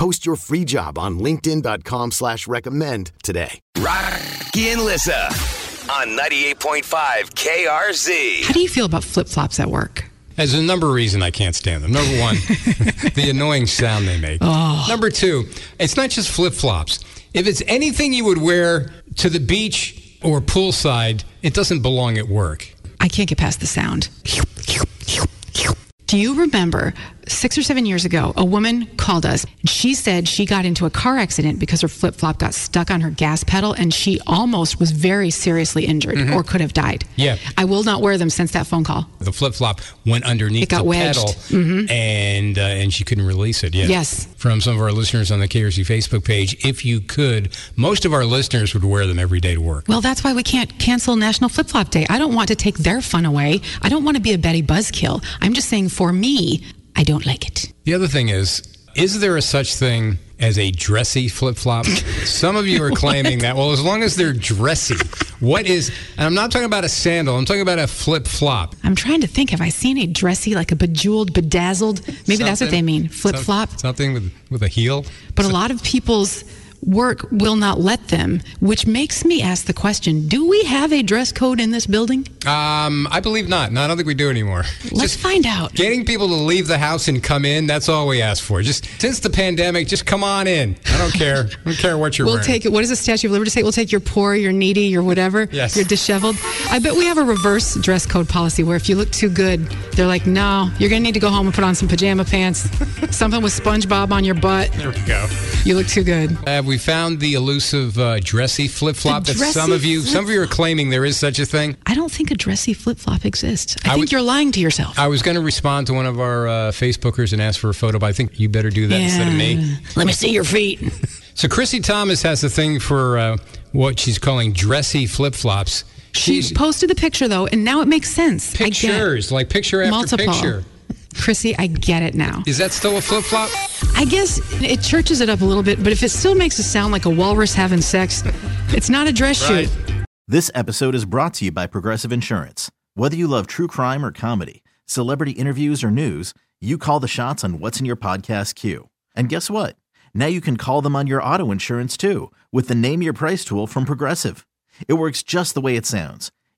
Post your free job on linkedin.com slash recommend today. Rocky and Lissa on 98.5 KRZ. How do you feel about flip flops at work? There's a number of reasons I can't stand them. Number one, the annoying sound they make. Oh. Number two, it's not just flip flops. If it's anything you would wear to the beach or poolside, it doesn't belong at work. I can't get past the sound. Do you remember six or seven years ago, a woman called us. She said she got into a car accident because her flip flop got stuck on her gas pedal and she almost was very seriously injured or could have died. Mm-hmm. Yeah. I will not wear them since that phone call. The flip flop went underneath It got the wedged. Mm-hmm. and uh, and she couldn't release it. Yeah. Yes. From some of our listeners on the KRZ Facebook page, if you could, most of our listeners would wear them every day to work. Well, that's why we can't cancel National Flip Flop Day. I don't want to take their fun away. I don't want to be a Betty Buzzkill. I'm just saying for me, I don't like it. The other thing is, is there a such thing as a dressy flip flop? Some of you are claiming that. Well, as long as they're dressy, what is? And I'm not talking about a sandal. I'm talking about a flip flop. I'm trying to think. Have I seen a dressy, like a bejeweled, bedazzled? Maybe that's what they mean. Flip flop. Something with with a heel. But a lot of people's work will not let them, which makes me ask the question do we have a dress code in this building? Um, I believe not. No, I don't think we do anymore. Let's find out. Getting people to leave the house and come in, that's all we ask for. Just since the pandemic, just come on in. I don't care. I don't care what you're We'll wearing. take it. What does the Statue of Liberty say? We'll take your poor, your needy, your whatever. Yes. You're disheveled. I bet we have a reverse dress code policy where if you look too good, they're like, no, you're going to need to go home and put on some pajama pants, something with SpongeBob on your butt. there we go. You look too good. Have we found the elusive uh, dressy flip flop that some of you, some of you are claiming there is such a thing? I don't think a dressy flip flop exists. I, I think would- you're lying to yourself. I was going to respond to one of our uh, Facebookers and ask for a photo, but I think you better do that instead of me. Let me see your feet. So Chrissy Thomas has a thing for uh, what she's calling dressy flip flops. She posted the picture though, and now it makes sense. I get it. pictures, like picture after Multiple. picture. Chrissy, I get it now. Is that still a flip flop? I guess it churches it up a little bit, but if it still makes it sound like a walrus having sex, it's not a dress Right. shoot. This episode is brought to you by Progressive Insurance. Whether you love true crime or comedy, celebrity interviews or news, you call the shots on what's in your podcast queue. And guess what? Now you can call them on your auto insurance too with the Name Your Price tool from Progressive. It works just the way it sounds.